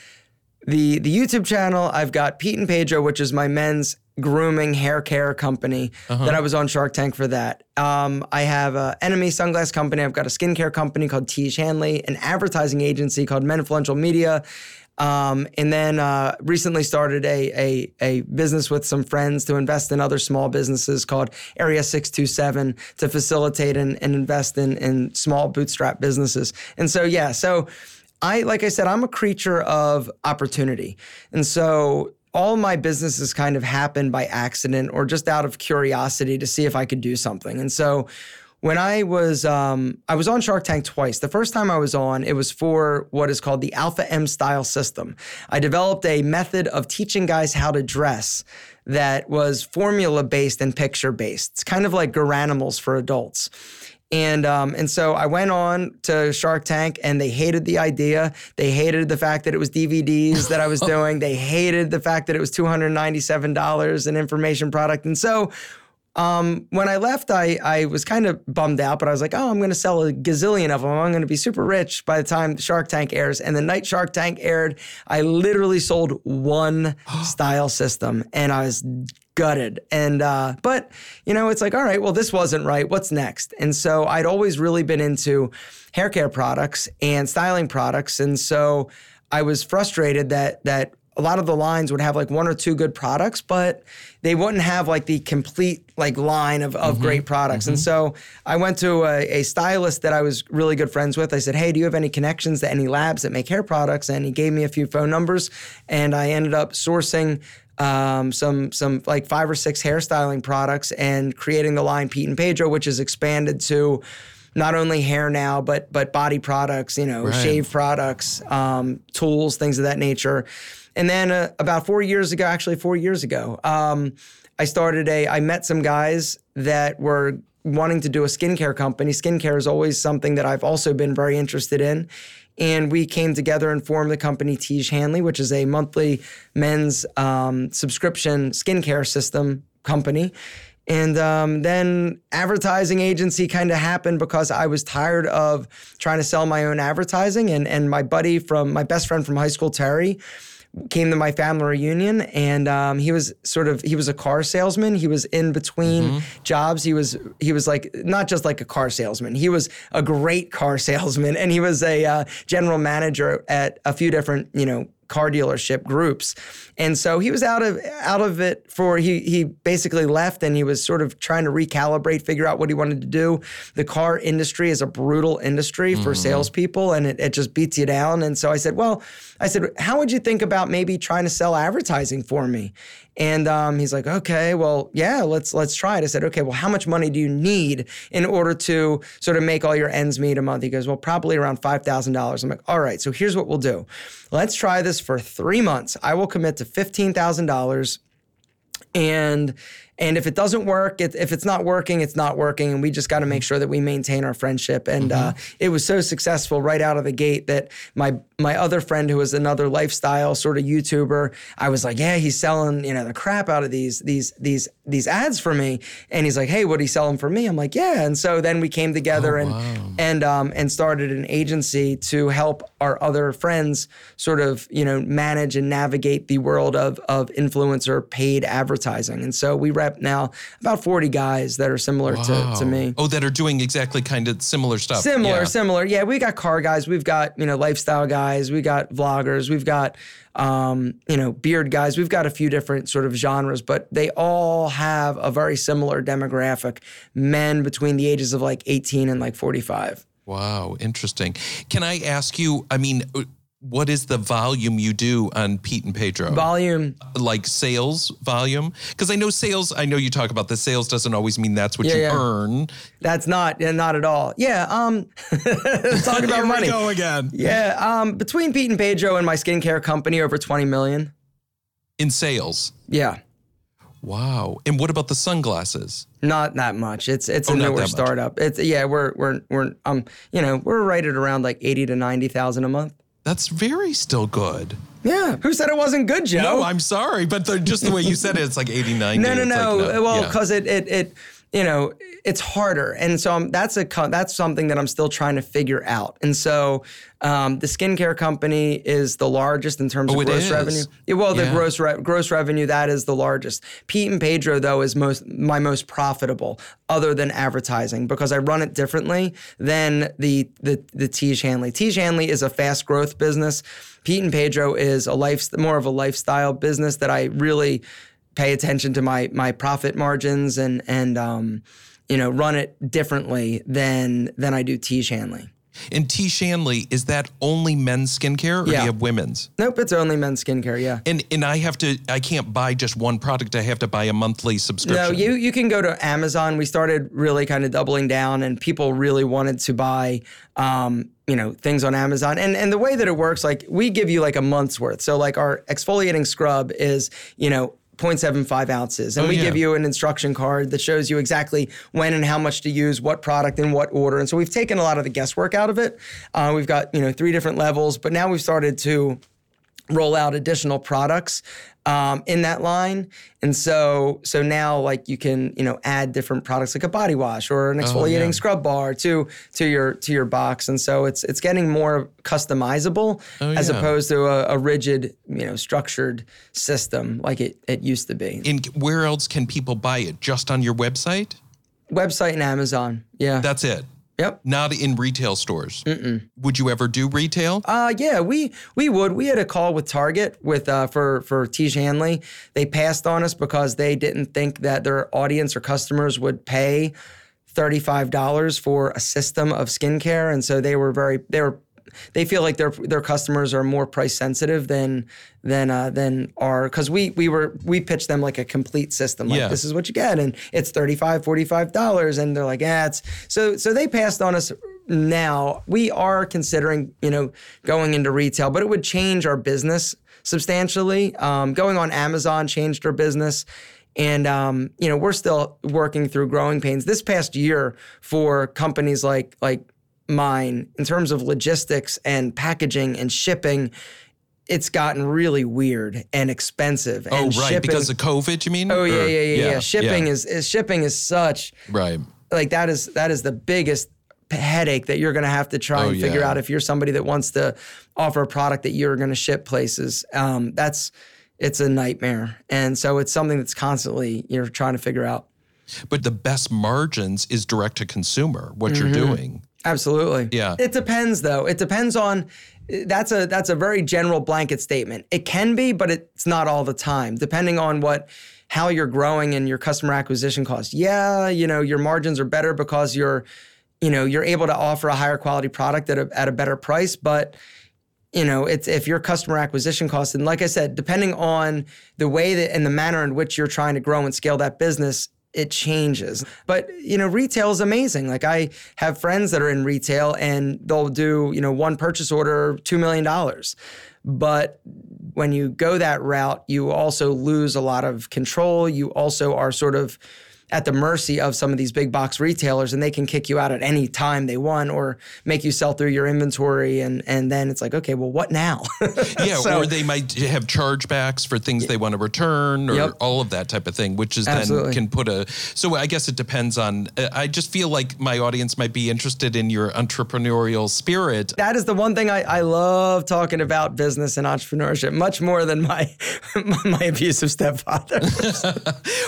the the YouTube channel. I've got Pete and Pedro, which is my men's grooming hair care company that I was on Shark Tank for that. Um, I have a Enemy Sunglass company. I've got a skincare company called Tiege Hanley, an advertising agency called Men Influential Media. Um, and then uh, recently started a, a a business with some friends to invest in other small businesses called Area Six Two Seven to facilitate and, and invest in in small bootstrap businesses. And so yeah, so I like I said, I'm a creature of opportunity, and so all my businesses kind of happened by accident or just out of curiosity to see if I could do something. And so when I was um, I was on Shark Tank twice. The first time I was on, it was for what is called the Alpha M Style System. I developed a method of teaching guys how to dress that was formula based and picture based. It's kind of like Garanimals for adults. And um, and so I went on to Shark Tank, and they hated the idea. They hated the fact that it was DVDs that I was doing. They hated the fact that it was two hundred ninety seven dollars an information product. And so um, when I left, I I was kind of bummed out, but I was like, oh, I'm going to sell a gazillion of them. I'm going to be super rich by the time Shark Tank airs. And the night Shark Tank aired, I literally sold one style system, and I was gutted. And uh, but you know, it's like, all right, well, this wasn't right. What's next? And so I'd always really been into hair care products and styling products, and so I was frustrated that that a lot of the lines would have like one or two good products, but they wouldn't have like the complete like line of, of great products. And so I went to a, a stylist that I was really good friends with. I said, Hey, do you have any connections to any labs that make hair products? And he gave me a few phone numbers and I ended up sourcing um, some some like five or six hairstyling products and creating the line Pete and Pedro, which is expanded to not only hair now, but but body products, you know, Right. shave products, um, tools, things of that nature. And then uh, about four years ago, actually four years ago, um, I started a. I met some guys that were wanting to do a skincare company. Skincare is always something that I've also been very interested in. And we came together and formed the company Tiege Hanley, which is a monthly men's um, subscription skincare system company. And um, then advertising agency kind of happened because I was tired of trying to sell my own advertising. And, and my buddy from my best friend from high school, Terry, came to my family reunion and um, he was sort of he was a car salesman. He was in between mm-hmm. jobs. He was he was like not just like a car salesman. He was a great car salesman and he was a uh, general manager at a few different you know car dealership groups. And so he was out of out of it for he he basically left and he was sort of trying to recalibrate, figure out what he wanted to do. The car industry is a brutal industry for mm-hmm. salespeople and it, it just beats you down. And so I said, Well, I said, how would you think about maybe trying to sell advertising for me? And um, he's like, okay, well, yeah, let's let's try it. I said, okay, well, how much money do you need in order to sort of make all your ends meet a month? He goes, well, probably around five thousand dollars. I'm like, all right, so here's what we'll do. Let's try this for three months. I will commit to fifteen thousand dollars, and and if it doesn't work, it, if it's not working, it's not working. And we just got to make sure that we maintain our friendship. And mm-hmm. uh, it was so successful right out of the gate that my my other friend, who was another lifestyle sort of YouTuber, I was like, yeah, he's selling you know the crap out of these these these these ads for me. And he's like, hey, what do he sell them for me? I'm like, yeah. And so then we came together oh, and wow. and um, and started an agency to help our other friends sort of you know manage and navigate the world of of influencer paid advertising. And so we rep now about 40 guys that are similar wow. to, to me. Oh, that are doing exactly kind of similar stuff. Similar, yeah. similar. Yeah, we got car guys, we've got, you know, lifestyle guys, we got vloggers, we've got um, you know, beard guys. We've got a few different sort of genres, but they all have a very similar demographic. Men between the ages of like 18 and like 45. Wow, interesting. Can I ask you, I mean, what is the volume you do on Pete and Pedro? Volume. Like sales volume? Because I know sales, I know you talk about the sales doesn't always mean that's what yeah, you yeah. earn. That's not, not at all. Yeah. Um, talk about money. go again. Yeah. Um, between Pete and Pedro and my skincare company, over 20 million. In sales? Yeah. Wow. And what about the sunglasses? Not that much. It's it's oh, a newer startup. It's yeah, we're we're we're um you know, we're right at around like 80 to 90,000 a month. That's very still good. Yeah. Who said it wasn't good, Joe? No, I'm sorry, but the, just the way you said it, it's like 89. no, no, no. Like, no. Well, because yeah. it, it, it, you know, it's harder, and so I'm, that's a that's something that I'm still trying to figure out. And so, um, the skincare company is the largest in terms oh, of gross revenue. Yeah, well, the yeah. gross re- gross revenue that is the largest. Pete and Pedro though is most my most profitable, other than advertising, because I run it differently than the the the Tiege Hanley. Tiege Hanley is a fast growth business. Pete and Pedro is a life more of a lifestyle business that I really pay attention to my my profit margins and and um, you know run it differently than than I do Tiege Hanley. And Tiege Hanley, is that only men's skincare or yeah. do you have women's? Nope, it's only men's skincare, yeah. And and I have to I can't buy just one product. I have to buy a monthly subscription. No, you you can go to Amazon. We started really kind of doubling down and people really wanted to buy um, you know things on Amazon. And and the way that it works, like we give you like a month's worth. So like our exfoliating scrub is, you know, 0.75 ounces. And oh, we yeah. give you an instruction card that shows you exactly when and how much to use, what product in what order. And so we've taken a lot of the guesswork out of it. Uh, we've got, you know, three different levels, but now we've started to roll out additional products um, in that line. And so so now like you can, you know, add different products like a body wash or an oh, exfoliating oh, yeah. scrub bar to to your to your box. And so it's it's getting more customizable oh, as yeah. opposed to a, a, rigid, you know, structured system like it, it used to be. And where else can people buy it? Just on your website? Website and Amazon. Yeah. That's it. Yep. Not in retail stores. Mm-mm. Would you ever do retail? Uh, yeah, we we would. We had a call with Target with uh, for for Tiege Hanley. They passed on us because they didn't think that their audience or customers would pay thirty five dollars for a system of skincare, and so they were very they were they feel like their their customers are more price sensitive than than uh, than our because we we were we pitched them like a complete system like yeah. this is what you get and it's 35 45 dollars and they're like yeah it's so so they passed on us now we are considering you know going into retail but it would change our business substantially. Um, going on Amazon changed our business. And um, you know, we're still working through growing pains. This past year for companies like like mine, in terms of logistics and packaging and shipping, it's gotten really weird and expensive. Oh, and right. shipping- Because of COVID, you mean? Oh yeah, Or- yeah, yeah, yeah. Shipping is, is shipping is such right. like that is that is the biggest headache that you're going to have to try Oh, and figure yeah. out if you're somebody that wants to offer a product that you're going to ship places. Um, that's it's a nightmare, and so it's something that's constantly you're trying to figure out. But the best margins is direct to consumer, what Mm-hmm. you're doing. Absolutely. Yeah. It depends though. It depends on that's a that's a very general blanket statement. It can be, but it's not all the time, depending on what how you're growing and your customer acquisition cost. Yeah, you know, your margins are better because you're you know, you're able to offer a higher quality product at a at a better price, but you know, it's if your customer acquisition cost, and like I said, depending on the way that and the manner in which you're trying to grow and scale that business, it changes. But you know, retail is amazing. Like I have friends that are in retail and they'll do, you know, one purchase order, two million dollars. But when you go that route, you also lose a lot of control. You also are sort of at the mercy of some of these big box retailers and they can kick you out at any time they want or make you sell through your inventory and and then it's like okay well what now Yeah, So- or they might have chargebacks for things they want to return or Yep. all of that type of thing, which is Absolutely. then can put a. So I guess it depends on. uh, I just feel like my audience might be interested in your entrepreneurial spirit. that is the one thing I, I love talking about business and entrepreneurship much more than my my abusive stepfather.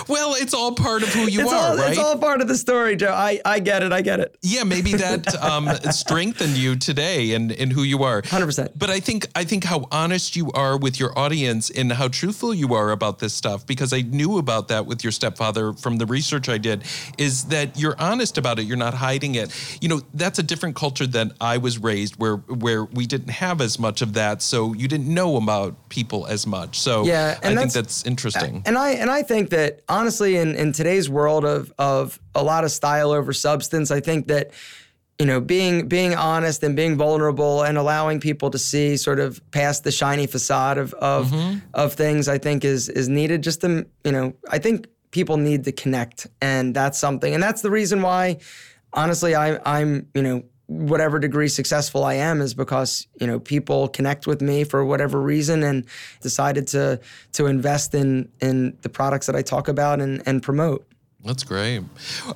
Well, it's all part of who you it's, are, all, right? it's all part of the story, Joe. I, I get it. I get it. yeah, maybe that um, strengthened you today and and who you are. 100%. But I think I think how honest you are with your audience and how truthful you are about this stuff because I knew about that with your stepfather from the research I did is that you're honest about it. You're not hiding it. You know, that's a different culture than I was raised where where we didn't have as much of that, so you didn't know about people as much. So Yeah, I and think that's- that's interesting. And I and I think that honestly, in, in today's world of of a lot of style over substance, I think that you know being being honest and being vulnerable and allowing people to see sort of past the shiny facade of of mm-hmm. of things, I think is is needed. Just to you know, I think people need to connect, and that's something, and that's the reason why, honestly, I I'm you know whatever degree successful I am is because you know people connect with me for whatever reason and decided to to invest in in the products that I talk about and and promote. That's great.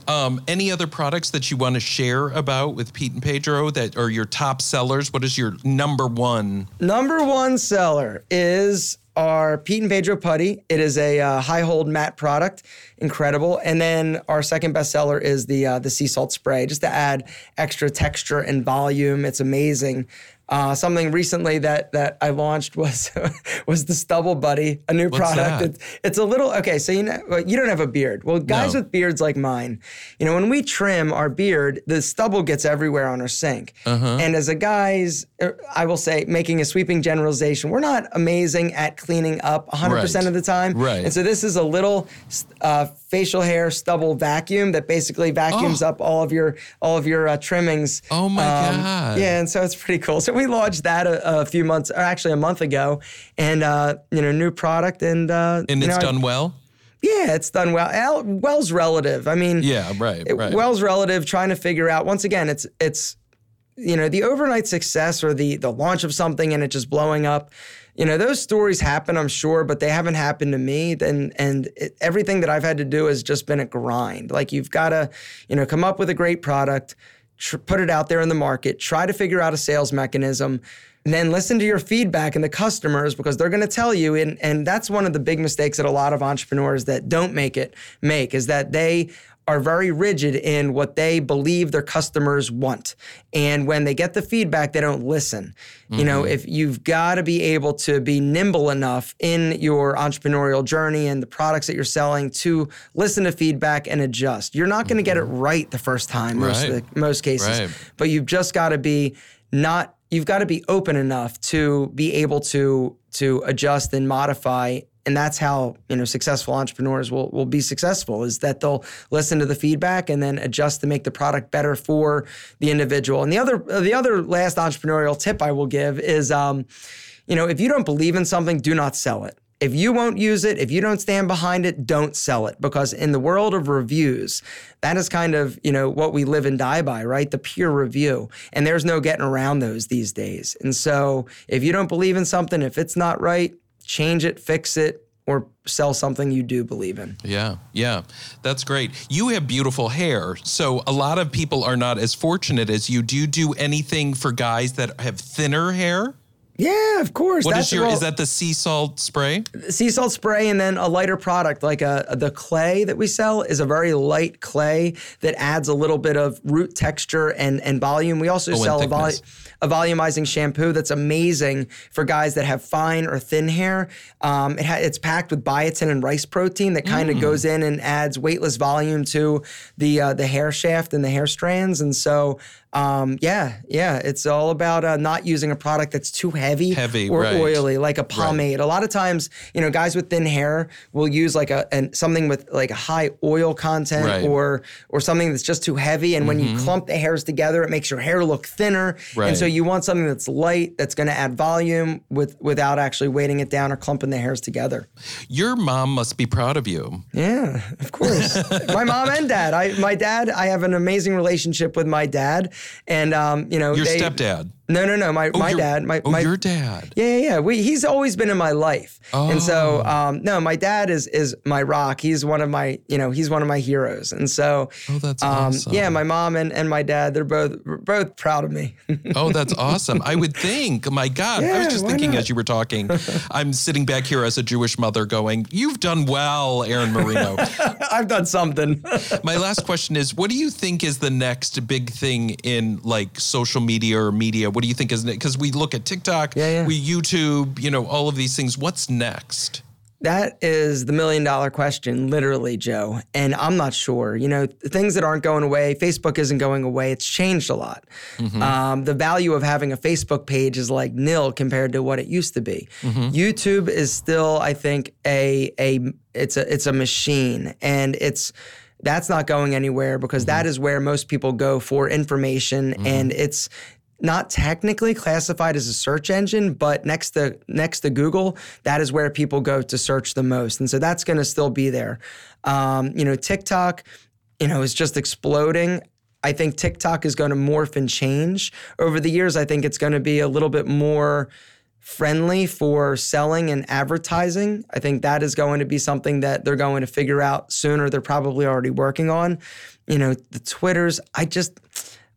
Um, any other products that you want to share about with Pete and Pedro that are your top sellers? What is your number one? Number one seller is our Pete and Pedro putty. It is a uh, high hold matte product, incredible. And then our second best seller is the uh, the sea salt spray, just to add extra texture and volume. It's amazing. Uh, something recently that that I launched was was the Stubble Buddy, a new What's product. It's, it's a little okay. So you know you don't have a beard. Well, guys No. with beards like mine, you know, when we trim our beard, the stubble gets everywhere on our sink. Uh-huh. And as a guys, er, I will say, making a sweeping generalization, we're not amazing at cleaning up 100% Right. of the time. Right. And so this is a little uh, facial hair stubble vacuum that basically vacuums up all of your all of your uh, trimmings. Um, Oh my God. Yeah, and so it's pretty cool. So we launched that a, a few months, or actually a month ago, and uh, you know, new product, and uh, And it's know, I- done well? yeah, it's done well. Al- Well's relative. I mean, Yeah, right, right. Well's relative. Trying to figure out once again, it's it's you know the overnight success or the the launch of something and it just blowing up. You know those stories happen, I'm sure, but they haven't happened to me. Then and it, everything that I've had to do has just been a grind. Like you've got to, you know, come up with a great product, tr- put it out there in the market, try to figure out a sales mechanism, and then listen to your feedback and the customers because they're going to tell you. And and that's one of the big mistakes that a lot of entrepreneurs that don't make it make is that they are very rigid in what they believe their customers want. And when they get the feedback, they don't listen. You know, mm-hmm. if you've got to be able to be nimble enough in your entrepreneurial journey and the products that you're selling to listen to feedback and adjust. You're not going to get it mm-hmm. right the first time, most, of Right. the, most cases. Right. But you've just got to be not you've got to be open enough to be able to to adjust and modify and that's how you know successful entrepreneurs will will be successful is that they'll listen to the feedback and then adjust to make the product better for the individual and the other the other last entrepreneurial tip I will give is um you know, if you don't believe in something, do not sell it. If you won't use it, if you don't stand behind it, don't sell it because in the world of reviews, that is kind of, you know, what we live and die by, right? The peer review. And there's no getting around those these days. And so, if you don't believe in something, if it's not right, change it, fix it, or sell something you do believe in. Yeah, yeah, that's great. You have beautiful hair, so a lot of people are not as fortunate as you. Do you do anything for guys that have thinner hair? Yeah, of course. What That's is your? is that the sea salt spray? sea salt spray and then a lighter product like a, the clay that we sell is a very light clay that adds a little bit of root texture and and volume. We also Oh, sell a, vol- thickness. A volumizing shampoo that's amazing for guys that have fine or thin hair. Um, it ha- it's packed with biotin and rice protein that kind of Mm. goes in and adds weightless volume to the uh, the hair shaft and the hair strands. And so, um, yeah, yeah, it's all about uh, not using a product that's too heavy, Heavy, or right. oily, like a pomade. A lot of times, you know, guys with thin hair will use like a and something with like a high oil content Right. Mm-hmm. or or something that's just too heavy. And when you clump the hairs together, it makes your hair look thinner. Right. And so you want something that's light, that's going to add volume with without actually weighting it down or clumping the hairs together. Your mom must be proud of you. Yeah, of course. my mom and dad. I my dad. I have an amazing relationship with my dad, and um, you know, Your they- stepdad. No, no, no. My my your- dad. My oh, my your dad. Yeah, yeah, yeah. We, he's always been in my life, and so Oh. um, no, my dad is is my rock. He's one of my, you know, he's one of my heroes, and so Oh, that's um, awesome. yeah, my mom and, and my dad, they're both both proud of me. Oh, that's awesome. I would think, my God, I was just thinking not? as you were talking, I'm sitting back here as a Jewish mother going, You've done well, Aaron Marino. I've done something. My last question is What do you think is the next big thing in like social media or media? What do you think is next? Because we look at TikTok, Yeah, yeah. we YouTube, you know, all of these things. What's next? That is the million dollar question, literally, Joe. And I'm not sure. You know, things that aren't going away, Facebook isn't going away. It's changed a lot. Mm-hmm. Um, the value of having a Facebook page is like nil compared to what it used to be. Mm-hmm. YouTube is still, I think, a a it's a it's a machine, and it's that's not going anywhere because mm-hmm. that is where most people go for information, and it's not technically classified as a search engine, but next to next to Google, that is where people go to search the most, and so that's going to still be there. Um, you know, TikTok, you know, is just exploding. I think TikTok is going to morph and change over the years. I think it's going to be a little bit more friendly for selling and advertising. I think that is going to be something that they're going to figure out sooner. They're probably already working on. You know, the Twitters, I just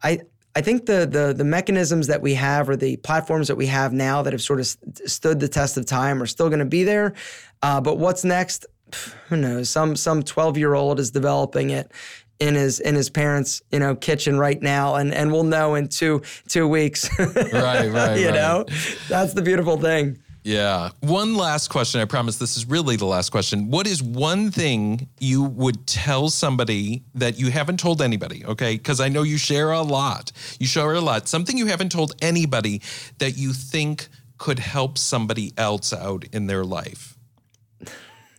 I I think the the the mechanisms that we have or the platforms that we have now that have sort of st- stood the test of time are still going to be there. Uh, but what's next? Who knows? Some some 12-year-old is developing it in his in his parents' you know kitchen right now, and and we'll know in two two weeks. Right, right, you right. know, that's the beautiful thing. Yeah. One last question. I promise this is really the last question. What is one thing you would tell somebody that you haven't told anybody? Okay. Because I know you share a lot. You share a lot. Something you haven't told anybody that you think could help somebody else out in their life.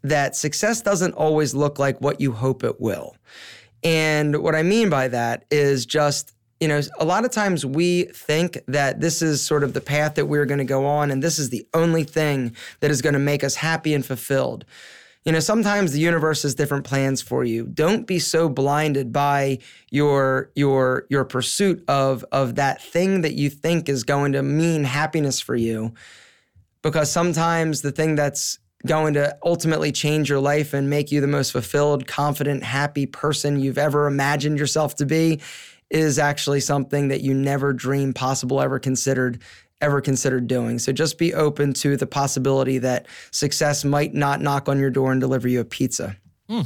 that success doesn't always look like what you hope it will. And what I mean by that is just, you know, a lot of times we think that this is sort of the path that we're going to go on and this is the only thing that is going to make us happy and fulfilled. You know, sometimes the universe has different plans for you. Don't be so blinded by your your your pursuit of of that thing that you think is going to mean happiness for you because sometimes the thing that's going to ultimately change your life and make you the most fulfilled, confident, happy person you've ever imagined yourself to be is actually something that you never dreamed possible, ever considered, ever considered doing. So just be open to the possibility that success might not knock on your door and deliver you a pizza. Hmm.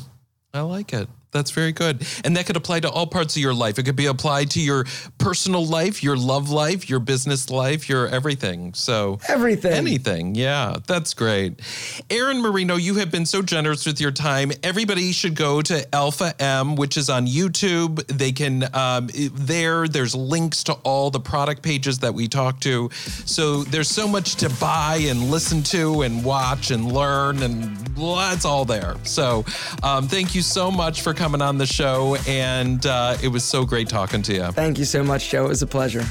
I like it. That's very good. And that could apply to all parts of your life. It could be applied to your personal life, your love life, your business life, your everything. So Everything. Anything. Yeah, that's great. Aaron Marino, you have been so generous with your time. Everybody should go to Alpha M, which is on YouTube. They can, um, there, there's links to all the product pages that we talked to. So there's so much to buy and listen to and watch and learn, and well, it's all there. So um, thank you so much for coming on the show. And uh, it was so great talking to you. Thank you so much, Joe. It was a pleasure.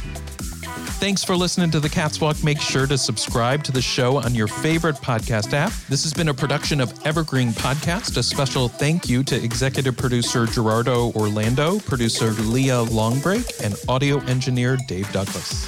Thanks for listening to the Katz Walk. Make sure to subscribe to the show on your favorite podcast app. This has been a production of Evergreen Podcast. A special thank you to executive producer Gerardo Orlando, producer Leah Longbrake, and audio engineer Dave Douglas.